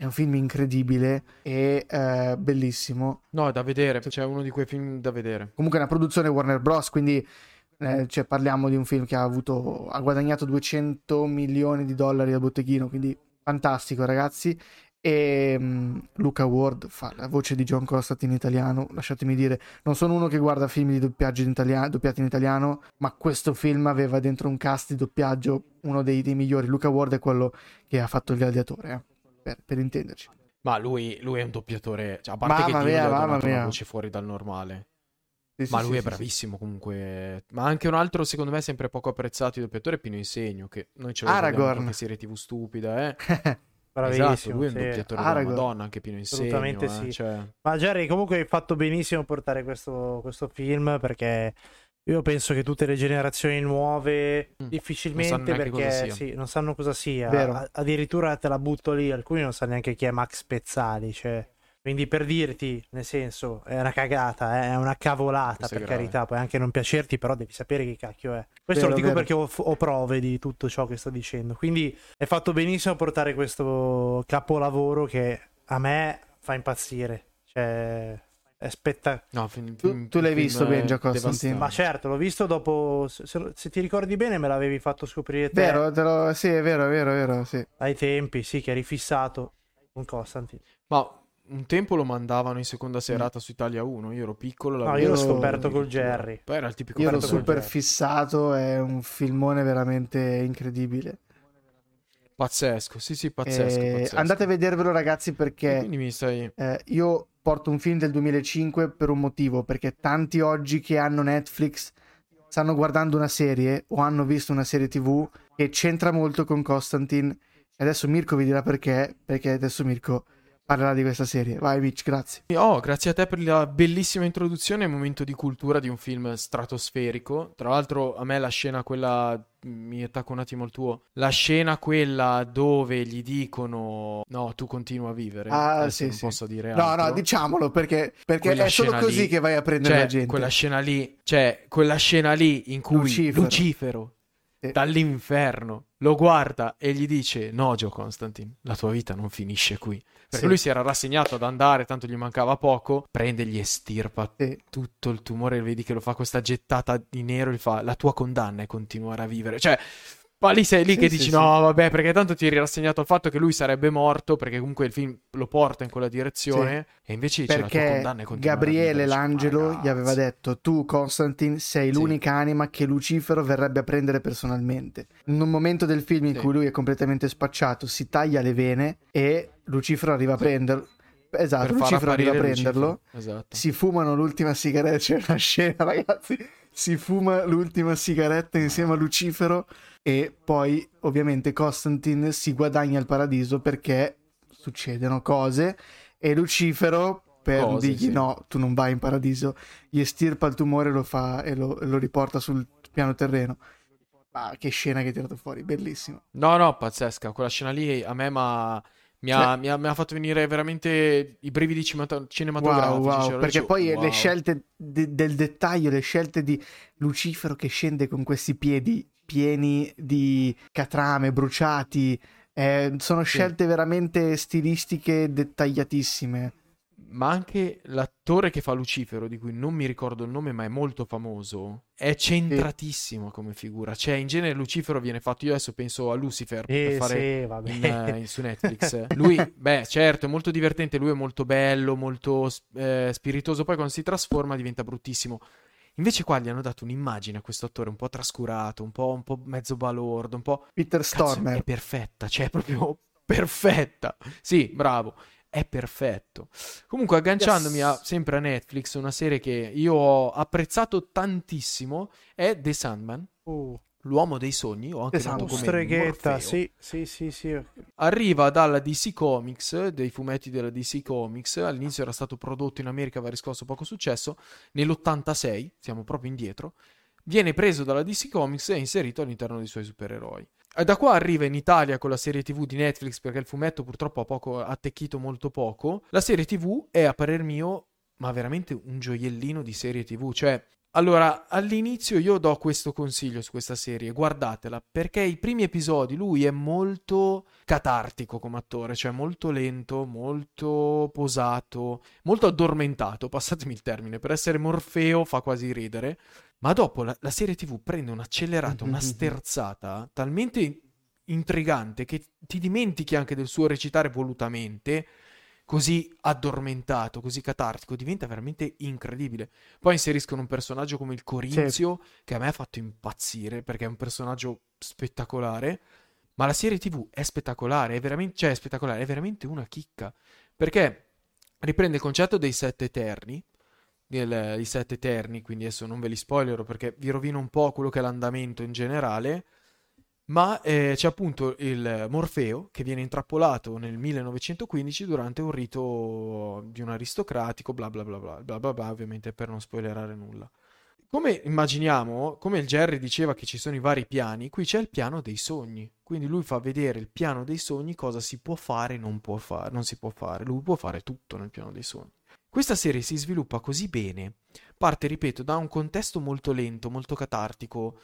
è un film incredibile e eh, bellissimo. No, è da vedere. C'è uno di quei film da vedere. Comunque è una produzione Warner Bros. Quindi eh, cioè, parliamo di un film che ha avuto ha guadagnato 200 milioni di dollari al botteghino. Quindi fantastico, ragazzi. E mm, Luca Ward fa la voce di John Constantine in italiano. Lasciatemi dire, non sono uno che guarda film di doppiaggio in italiano, doppiati in italiano, ma questo film aveva dentro un cast di doppiaggio uno dei, dei migliori. Luca Ward è quello che ha fatto il gladiatore, eh, per, per intenderci. Ma lui, lui è un doppiatore. Cioè, a parte Mamma che Dio mia, mamma una mia. voce fuori dal normale. Sì, Ma sì, lui è sì, sì. bravissimo comunque. Ma anche un altro, secondo me, sempre poco apprezzato di doppiatore è Pino Insegno. Che noi ce lo Aragorn. qualche serie TV stupida, eh. Bravissimo. esatto, lui è un doppiatore Aragorn. della Madonna, anche Pino Insegno. Assolutamente eh, sì. cioè- Ma Jerry, comunque hai fatto benissimo a portare questo, questo film perché io penso che tutte le generazioni nuove Mm, difficilmente non perché cosa sia. sì, non sanno cosa sia. Vero. A- addirittura te la butto lì, alcuni non sanno neanche chi è Max Pezzali, cioè Quindi per dirti, nel senso, è una cagata, eh, è una cavolata Questo per grave. carità, puoi anche non piacerti, però devi sapere che cacchio è. Questo Vero, lo dico vero. perché ho, ho prove di tutto ciò che sto dicendo. Quindi è fatto benissimo portare questo capolavoro che a me fa impazzire. Cioè, spettacolare. No, fin- Tu- fin- tu l'hai film visto, Benja Constantine? Ma certo, l'ho visto dopo. Se, se- ti ricordi bene, me l'avevi fatto scoprire te Vero, te lo- sì, è vero, è vero, è vero, sì. ai tempi, sì, che eri fissato con Constantine. Ma un tempo lo mandavano in seconda serata su Italia 1. Io ero piccolo. No, io l'ho scoperto col addirittura. Jerry. Poi era il tipico Io ero col super fissato, è un filmone veramente incredibile. pazzesco. Sì, sì, pazzesco. Eh, pazzesco. andate a vedervelo ragazzi E perché Quindi mi stai. eh, io porto un film del 2005 per un motivo, perché tanti oggi che hanno Netflix stanno guardando una serie o hanno visto una serie TV che c'entra molto con Constantine. Adesso Mirko vi dirà perché, perché adesso Mirko parlerà di questa serie. Vai Mitch, grazie. Oh, grazie a te per la bellissima introduzione e momento di cultura di un film stratosferico. Tra l'altro, a me la scena quella. Mi attacco un attimo al tuo. La scena quella dove gli dicono: No, tu continua a vivere. Ah, sì, non sì. posso dire No, altro. no, diciamolo perché, perché è solo così lì- che vai a prendere Cioè, la gente. quella scena lì, cioè, quella scena lì in cui Lucifero. Lucifero, Sì. dall'inferno lo guarda e gli dice: No, Joe Constantine, la tua vita non finisce qui. Perché Sì. lui si era rassegnato ad andare, tanto gli mancava poco. Prende gli estirpa Sì. tutto il tumore. Vedi che lo fa questa gettata di nero. Gli fa: La tua condanna è continuare a vivere. Cioè. Ma lì sei lì Sì, che sì, dici: sì. No, vabbè, perché tanto ti eri rassegnato al fatto che lui sarebbe morto. Perché comunque il film lo porta in quella direzione. E invece La Perché condanna è continuare a Gabriele l'angelo "Ma gli aveva ragazzi". detto: Tu, Constantine, sei l'unica anima che Lucifero verrebbe a prendere personalmente. In un momento del film in cui lui è completamente spacciato, si taglia le vene e Lucifero arriva a prenderlo. Esatto, Lucifero arriva a prenderlo. Esatto. Si fumano l'ultima sigaretta. C'è una scena, ragazzi. Si fuma l'ultima sigaretta insieme a Lucifero. E poi, ovviamente, Constantine si guadagna il paradiso perché succedono cose. E Lucifero, per Cose, dirgli sì. no, tu non vai in paradiso, gli estirpa il tumore lo fa, e, lo, lo riporta sul piano terreno. Ma che scena che hai tirato fuori, bellissimo. No, no, pazzesca. Quella scena lì a me m'ha- mi, ha, Cioè- mi ha- mi ha fatto venire veramente i brividi cinematografici. Wow, wow, Cioè, perché poi wow. le scelte de- del dettaglio, le scelte di Lucifero che scende con questi piedi pieni di catrame, bruciati, eh, sono Sì. scelte veramente stilistiche dettagliatissime. Ma anche l'attore che fa Lucifero, di cui non mi ricordo il nome, ma è molto famoso, è centratissimo come figura. Cioè, in genere Lucifero viene fatto, io adesso penso a Lucifer per Eh, fare sì, in, eh, in- su Netflix. Lui, beh, certo, è molto divertente, lui è molto bello, molto eh, spiritoso, poi quando si trasforma diventa bruttissimo. Invece qua gli hanno dato un'immagine a questo attore un po' trascurato, un po', un po' mezzo balordo, un po'... Peter Cazzo, Stormer. è perfetta, cioè è proprio perfetta. Sì, bravo, è perfetto. Comunque, agganciandomi Yes. a- sempre a Netflix, una serie che io ho apprezzato tantissimo è The Sandman, Uh, l'uomo dei sogni, o anche Sandman. come streghetta, sì, sì, sì, sì. Arriva dalla DC Comics, dei fumetti della DC Comics. All'inizio era stato prodotto in America, aveva riscosso poco successo. Nell'86, siamo proprio indietro, viene preso dalla DC Comics e inserito all'interno dei suoi supereroi. E da qua arriva in Italia con la serie TV di Netflix, perché il fumetto purtroppo ha poco, attecchito molto poco. La serie TV è, a parer mio, ma veramente un gioiellino di serie TV. Cioè, allora, all'inizio io do questo consiglio su questa serie, guardatela, perché i primi episodi lui è molto catartico come attore, cioè molto lento, molto posato, molto addormentato, passatemi il termine, per essere Morfeo fa quasi ridere, ma dopo la, la serie TV prende un'accelerata, una sterzata talmente intrigante che ti dimentichi anche del suo recitare volutamente, così addormentato, così catartico, diventa veramente incredibile. Poi inseriscono un personaggio come il Corinzio, che a me ha fatto impazzire perché è un personaggio spettacolare. Ma la serie TV è spettacolare, è veramente, cioè è spettacolare, è veramente una chicca. Perché riprende il concetto dei sette eterni, del- i sette eterni, quindi adesso non ve li spoilerò perché vi rovino un po' quello che è l'andamento in generale. Ma eh, c'è appunto il Morfeo che viene intrappolato nel 1915 durante un rito di un aristocratico, bla bla bla bla bla bla bla, ovviamente per non spoilerare nulla. come immaginiamo, come il Jerry diceva che ci sono i vari piani, qui c'è il piano dei sogni. Quindi lui fa vedere il piano dei sogni, cosa si può fare e non può fare, non si può fare. Lui può fare tutto nel piano dei sogni. Questa serie si sviluppa così bene, parte, ripeto, da un contesto molto lento, molto catartico,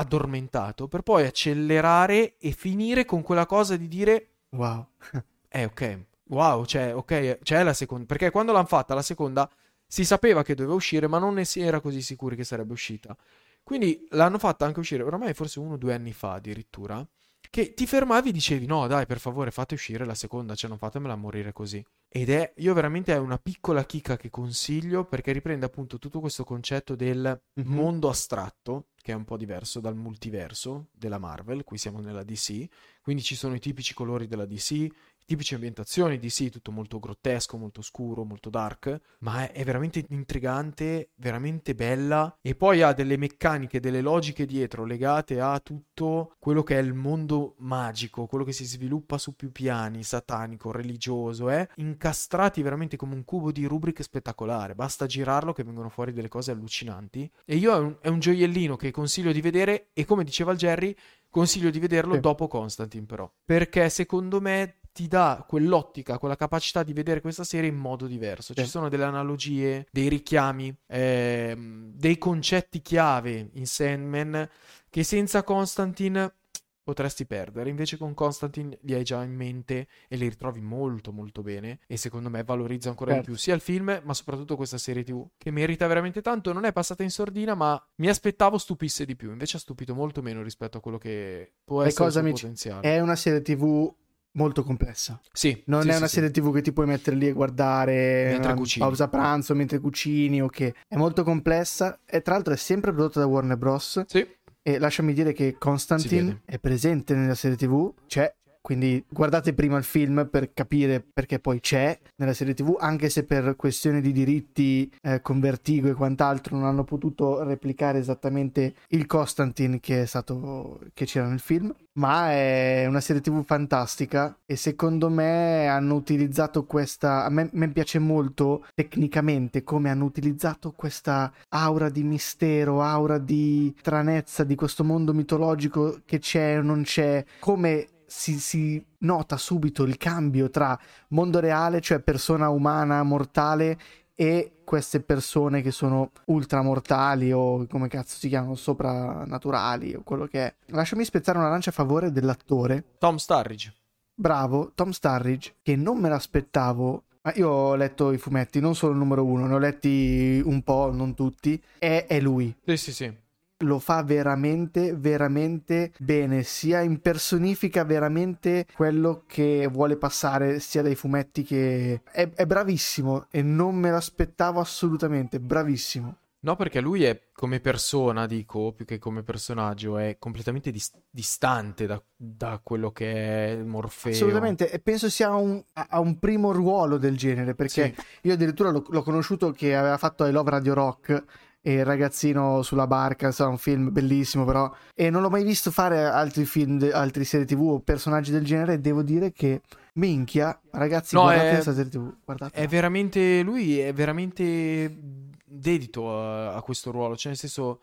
addormentato, per poi accelerare e finire con quella cosa di dire Wow. eh ok, wow, cioè, ok, c'è la seconda, perché quando l'hanno fatta la seconda si sapeva che doveva uscire, ma non ne si era così sicuri che sarebbe uscita. Quindi l'hanno fatta anche uscire, oramai forse uno o due anni fa addirittura, che ti fermavi e dicevi no dai per favore fate uscire la seconda, cioè non fatemela morire così. Ed è, io veramente è una piccola chicca che consiglio perché riprende appunto tutto questo concetto del Mhm. mondo astratto, che è un po' diverso dal multiverso della Marvel, qui siamo nella DC, quindi ci sono i tipici colori della DC, tipici ambientazioni DC, tutto molto grottesco, molto scuro, molto dark, ma è, è veramente intrigante, veramente bella e poi ha delle meccaniche, delle logiche dietro legate a tutto quello che è il mondo magico, quello che si sviluppa su più piani, satanico, religioso, eh? incastrati veramente come un cubo di rubriche spettacolare, basta girarlo che vengono fuori delle cose allucinanti e io è un, è un gioiellino che consiglio di vedere e come diceva il Jerry, consiglio di vederlo Sì. dopo Constantine però, perché secondo me ti dà quell'ottica, quella capacità di vedere questa serie in modo diverso. Ci sono delle analogie, dei richiami, ehm, dei concetti chiave in Sandman che senza Constantine potresti perdere. Invece con Constantine li hai già in mente e li ritrovi molto molto bene e secondo me valorizza ancora di Certo. più sia il film ma soprattutto questa serie TV che merita veramente tanto. Non è passata in sordina ma mi aspettavo stupisse di più. Invece ha stupito molto meno rispetto a quello che può essere il cosa suo potenziale. È una serie TV molto complessa. Sì, Non sì, è sì, una sì. serie TV che ti puoi mettere lì e guardare Mentre a cucini. pausa pranzo, mentre cucini o che è molto complessa e tra l'altro è sempre prodotta da Warner Bros. Sì. E lasciami dire che Constantine è presente nella serie TV, c'è, quindi guardate prima il film per capire perché poi c'è nella serie TV, anche se per questioni di diritti eh, con Vertigo e quant'altro non hanno potuto replicare esattamente il Constantine che stato che c'era nel film, ma è una serie TV fantastica e secondo me hanno utilizzato questa a me, me piace molto tecnicamente come hanno utilizzato questa aura di mistero, aura di stranezza di questo mondo mitologico che c'è o non c'è, come si, si nota subito il cambio tra mondo reale, cioè persona umana mortale, e queste persone che sono ultramortali o come cazzo si chiamano, soprannaturali o quello che è. Lasciami spezzare una lancia a favore dell'attore. Tom Starridge. Bravo, Tom Starridge, che non me l'aspettavo. Ma io ho letto i fumetti, non solo il numero uno, ne ho letti un po', non tutti. E è lui Sì, sì, sì. Lo fa veramente, veramente bene. Sia impersonifica veramente quello che vuole passare sia dai fumetti che... È, è bravissimo e non me l'aspettavo assolutamente. Bravissimo. No, perché lui è come persona, dico, più che come personaggio, è completamente dis- distante da, da quello che è Morfeo. Assolutamente. E penso sia un, a un primo ruolo del genere perché Sì. io addirittura l'ho, l'ho conosciuto che aveva fatto I Love Radio Rock. E il ragazzino sulla barca, insomma, un film bellissimo, però. E non l'ho mai visto fare altri film, altri serie TV o personaggi del genere. E devo dire che, minchia, ragazzi, No, guardate è- questa serie TV. Guardate. È veramente, lui è veramente dedito a, a questo ruolo, cioè nel senso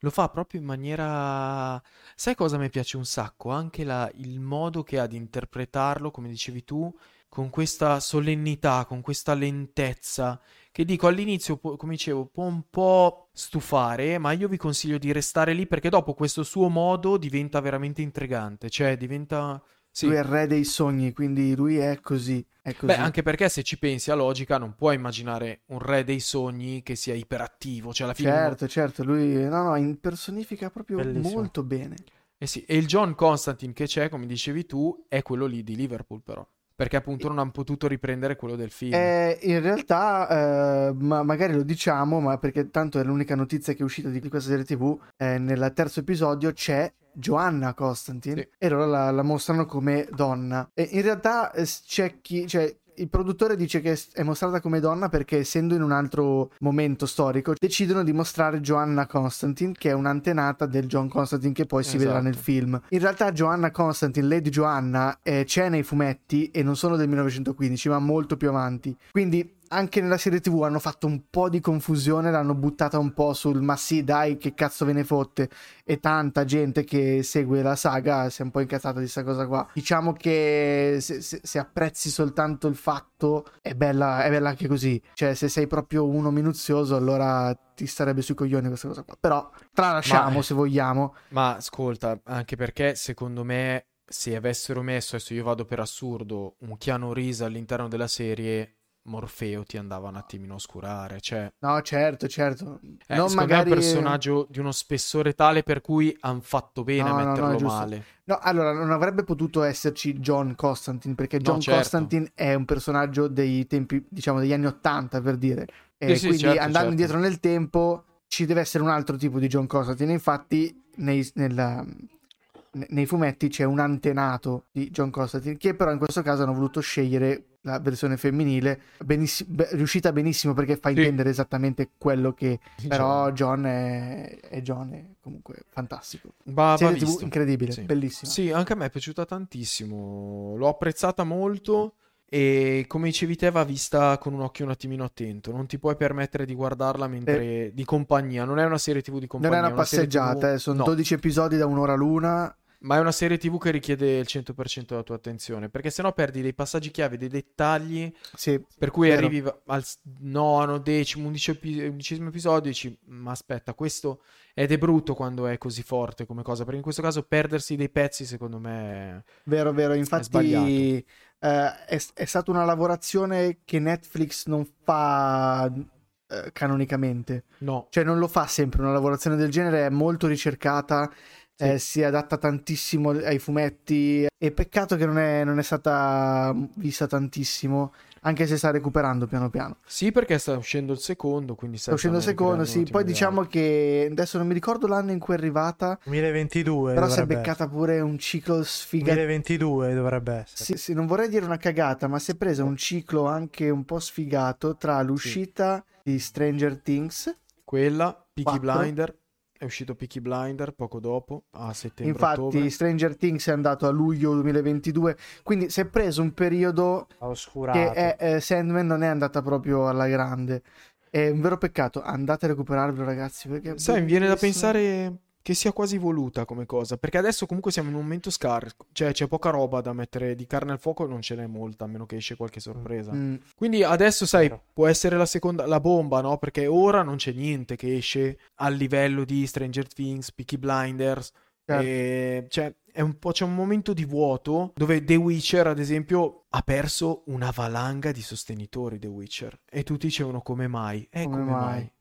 lo fa proprio in maniera... Sai cosa mi piace un sacco? Anche la- il modo che ha di interpretarlo, come dicevi tu, con questa solennità, con questa lentezza, che dico all'inizio, come dicevo, può un po' stufare, ma io vi consiglio di restare lì perché dopo questo suo modo diventa veramente intrigante, cioè diventa... Sì. Lui è il re dei sogni, quindi lui è così. È così. Beh, anche perché se ci pensi a logica, non puoi immaginare un re dei sogni che sia iperattivo. Cioè, alla fine. Certo, certo, lui no, no, impersonifica proprio Bellissimo. molto bene. Eh sì, e il John Constantine che c'è, come dicevi tu, è quello lì di Liverpool, però. Perché appunto non hanno potuto riprendere quello del film. Eh, in realtà, eh, ma magari lo diciamo, ma perché tanto è l'unica notizia che è uscita di questa serie TV. eh, nel terzo episodio c'è Joanna Constantine Sì. e loro la, la mostrano come donna. E in realtà eh, c'è chi, cioè, il produttore dice che è mostrata come donna perché essendo in un altro momento storico decidono di mostrare Joanna Constantine che è un'antenata del John Constantine che poi si vedrà Esatto. nel film. In realtà Joanna Constantine, Lady Joanna, eh, c'è nei fumetti e non sono del 1915 ma molto più avanti. Quindi anche nella serie TV hanno fatto un po' di confusione, l'hanno buttata un po' sul ma sì, dai, che cazzo ve ne fotte. E tanta gente che segue la saga si è un po' incazzata di questa cosa qua. Diciamo che se, se- se apprezzi soltanto il fatto, è bella, è bella anche così. Cioè, se sei proprio uno minuzioso, allora ti starebbe sui coglioni questa cosa qua. Però tralasciamo Ma- se vogliamo. Ma ascolta, anche perché secondo me se avessero messo, adesso io vado per assurdo, un Keanu Reeves all'interno della serie, Morfeo ti andava un attimino a oscurare. Cioè, No, certo, certo. eh, non magari... me è un personaggio di uno spessore tale per cui hanno fatto bene No, a no, no, metterlo è giusto. male. No, allora non avrebbe potuto esserci John Constantine perché No, John certo. Constantine è un personaggio dei tempi, diciamo, degli anni Ottanta per dire. E Sì, sì, quindi certo, andando certo. indietro nel tempo ci deve essere un altro tipo di John Constantine. Infatti, nei, nella- ne- nei fumetti c'è un antenato di John Constantine che però in questo caso hanno voluto scegliere la versione femminile, benissi- be- riuscita benissimo perché fa Sì. intendere esattamente quello che... Però Diciamo. John è, è John, è comunque fantastico. Va, va TV incredibile, Sì. bellissima. Sì, anche a me è piaciuta tantissimo. L'ho apprezzata molto e come dicevi te va vista con un occhio un attimino attento. Non ti puoi permettere di guardarla mentre di compagnia. Non è una serie TV di Non compagnia. è una serie passeggiata, TV eh, sono no, 12 episodi da un'ora l'una. Ma è una serie TV che richiede il 100% della tua attenzione, perché sennò perdi dei passaggi chiave, dei dettagli Sì, per cui Vero. arrivi al nono, decimo, undicesimo episodio e dici, ma aspetta, questo ed è brutto quando è così forte come cosa, perché in questo caso perdersi dei pezzi secondo me vero, vero. Infatti eh, è, è stata una lavorazione che Netflix non fa eh, canonicamente. no. Cioè non lo fa sempre, una lavorazione del genere è molto ricercata, Sì. eh, si adatta tantissimo ai fumetti e peccato che non è, non è stata vista tantissimo, anche se sta recuperando piano piano. Sì, perché sta uscendo il secondo, quindi Sta uscendo il secondo, sì. Poi diciamo che adesso non mi ricordo l'anno in cui è arrivata, 2022 però si è beccata pure un ciclo sfigato. 2022 dovrebbe essere. Sì, sì, non vorrei dire una cagata, ma si è preso un ciclo anche un po' sfigato tra l'uscita di Stranger Things. Quella, Peaky. Blinder, è uscito Peaky Blinder poco dopo, a settembre, Infatti, ottobre. Stranger Things è andato a luglio 2022, quindi si è preso un periodo che è, eh, Sandman non è andata proprio alla grande. È un vero peccato. Andate a recuperarvelo, ragazzi. Sai, mi viene da pensare che sia quasi voluta come cosa, perché adesso comunque siamo in un momento scarso, cioè c'è poca roba da mettere di carne al fuoco, non ce n'è molta, a meno che esce qualche sorpresa. Mm, Quindi adesso, sai, Vero. può essere la seconda, la bomba, no? Perché ora non c'è niente che esce al livello di Stranger Things, Peaky Blinders. Certo. e- cioè, è un po', c'è un momento di vuoto dove The Witcher, ad esempio, ha perso una valanga di sostenitori. The Witcher. E tutti dicevano come mai? Eh, Come come, mai? mai?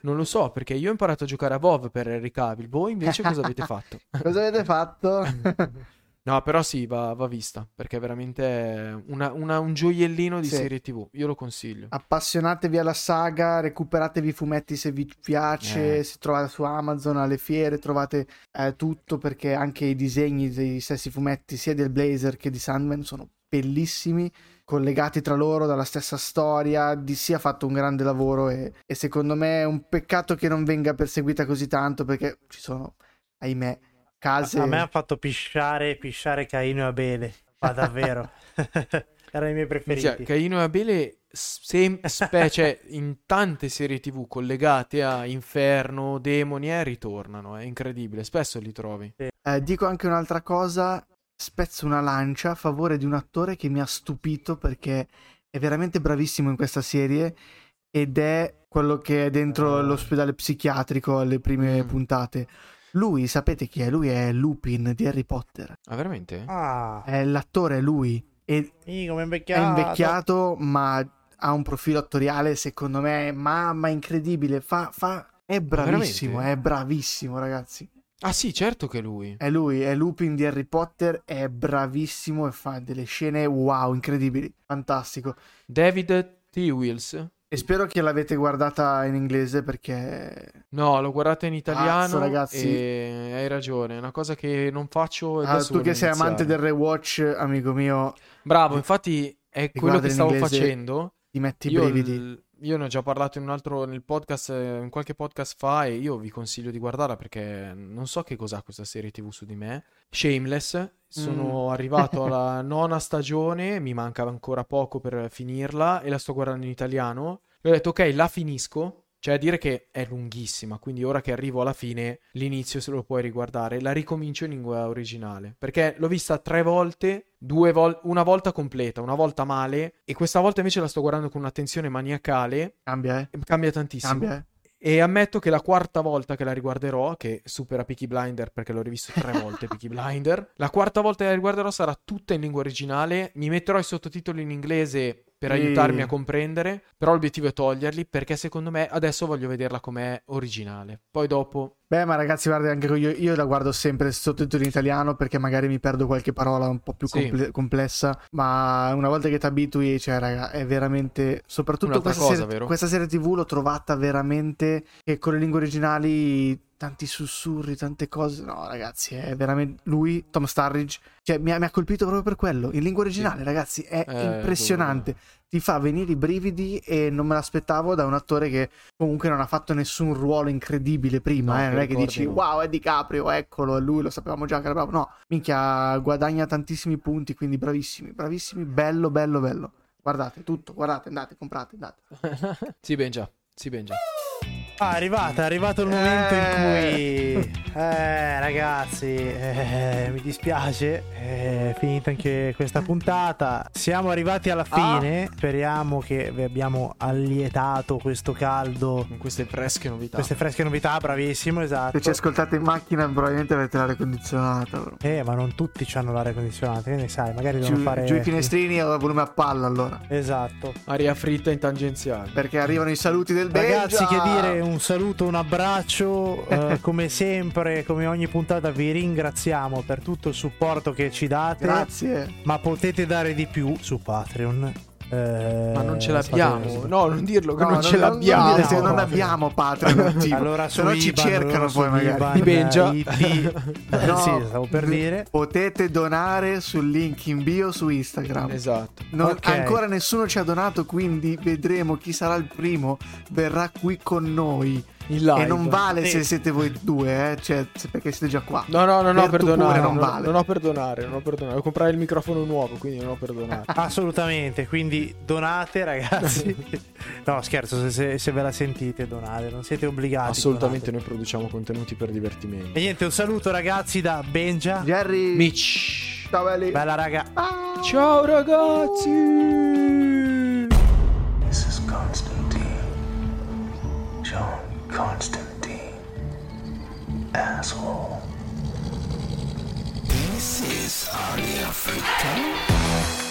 Non lo so, perché io ho imparato a giocare a WoW per Henry Cavill. Voi invece cosa avete fatto? Cosa avete fatto? No, però sì, va, va vista, perché è veramente una- una- un gioiellino di Sì. serie TV. Io lo consiglio. Appassionatevi alla saga, recuperatevi i fumetti se vi piace, Eh. si trovate su Amazon, alle fiere, trovate eh, tutto perché anche i disegni dei stessi fumetti, sia del Blazer che di Sandman, sono bellissimi, collegati tra loro dalla stessa storia. DC ha fatto un grande lavoro e, e secondo me è un peccato che non venga perseguita così tanto perché ci sono, ahimè, case... A me ha fatto pisciare, pisciare Caino e Abele. Ma davvero. Erano i miei preferiti. Cioè, Caino e Abele, sem- spe- cioè, in tante serie TV collegate a Inferno, Demoni, eh, ritornano. È incredibile, spesso li trovi. Eh, dico anche un'altra cosa, spezzo una lancia a favore di un attore che mi ha stupito perché è veramente bravissimo in questa serie ed è quello che è dentro Eh. l'ospedale psichiatrico alle prime Mm. puntate. Lui, sapete chi è? Lui è Lupin di Harry Potter. Ah, veramente? Ah, È l'attore, è lui. E ih, come è invecchiato. invecchiato, ma ha un profilo attoriale, secondo me, mamma, incredibile. Fa, fa... È bravissimo, Veramente? è bravissimo, ragazzi. Ah sì, certo che è lui. È lui, è Lupin di Harry Potter, è bravissimo e fa delle scene wow, incredibili, fantastico. David T. Wills? E spero che l'avete guardata in inglese perché... No, l'ho guardata in italiano Cazzo, ragazzi. e hai ragione, è una cosa che non faccio Ah, tu che sei amante del iniziare. rewatch, amico mio, Bravo, infatti è quello che stavo facendo. ti metti i brividi. il- io ne ho già parlato in un altro nel podcast, eh, in qualche podcast fa e io vi consiglio di guardarla perché non so che cos'ha questa serie TV su di me. Shameless, sono Mm. arrivato alla nona stagione, mi mancava ancora poco per finirla e la sto guardando in italiano. E ho detto ok, la finisco. Cioè a dire che è lunghissima, quindi ora che arrivo alla fine, l'inizio se lo puoi riguardare, la ricomincio in lingua originale, perché l'ho vista tre volte, vol- una volta completa, una volta male, e questa volta invece la sto guardando con un'attenzione maniacale, Cambia, eh. e cambia tantissimo. Cambia, eh. E ammetto che la quarta volta che la riguarderò, che supera Peaky Blinder perché l'ho rivisto tre volte Peaky Blinder, la quarta volta che la riguarderò sarà tutta in lingua originale, mi metterò i sottotitoli in inglese per Sì. aiutarmi a comprendere, però l'obiettivo è toglierli perché secondo me adesso voglio vederla com'è originale. Poi dopo Beh, ma ragazzi, guarda, anche io, io la guardo sempre sottotitoli in italiano perché magari mi perdo qualche parola un po' più Sì. comple- complessa. Ma una volta che ti abitui, cioè, raga, è veramente. Soprattutto questa, cosa, serie, questa serie TV l'ho trovata veramente. E con le lingue originali, tanti sussurri, tante cose. No, ragazzi, è veramente. Lui, Tom Starridge, cioè, mi ha, mi ha colpito proprio per quello. In lingua originale, ragazzi, è Eh, impressionante. Ti fa venire i brividi e non me l'aspettavo da un attore che comunque non ha fatto nessun ruolo incredibile prima. No, eh. Non è che dici no. wow, è DiCaprio, eccolo, è lui, lo sapevamo già che era bravo. No, minchia, guadagna tantissimi punti, quindi bravissimi, bravissimi, bello, bello, bello. Guardate tutto, guardate, andate, comprate, andate. sì, ben già, sì, ben già. Ah, è arrivato, è arrivato il momento Eh. in cui... Eh, ragazzi, eh, mi dispiace, è finita anche questa puntata. Siamo arrivati alla Ah. fine, speriamo che vi abbiamo allietato questo caldo, Con queste fresche novità. queste fresche novità, bravissimo, esatto. Se ci ascoltate in macchina probabilmente avete l'aria condizionata. bro. Eh, ma non tutti hanno l'aria condizionata, che ne sai, magari devono Giù, fare... giù i finestrini a volume a palla allora. Esatto. Aria fritta in tangenziale. Perché arrivano i saluti del Ragazzi, Belgia. che dire un saluto, un abbraccio. eh, come sempre, come ogni puntata, vi ringraziamo per tutto il supporto che ci date. Grazie. Ma potete dare di più su Patreon. Eh, Ma non ce l'abbiamo. No, non dirlo che No, non, ce non- l'abbiamo. Non, dire se No, non abbiamo Patreon attivo. Allora se no ci cercano poi magari. Di Benja. No, sì, stavo per dire. Potete donare sul link in bio su Instagram. Esatto. Non- Ok. Ancora nessuno ci ha donato, quindi vedremo chi sarà il primo. Verrà qui con noi. In live. E non vale Sì. se siete voi due, eh? cioè, se- perché siete già qua. No, no, no, no, perdonare. non non, vale. non ho perdonare, non ho perdonare. Devo comprare il microfono nuovo, quindi non ho perdonare. Assolutamente, quindi donate ragazzi. no, scherzo, se, se- se ve la sentite donate, non siete obbligati. Assolutamente donate. noi produciamo contenuti per divertimento. E niente, un saluto ragazzi da Benja. Jerry, Mitch. ciao belli. Bella raga. Ciao ragazzi. This is Constantine. John Constantine. Asshole. This is Aria Fritta.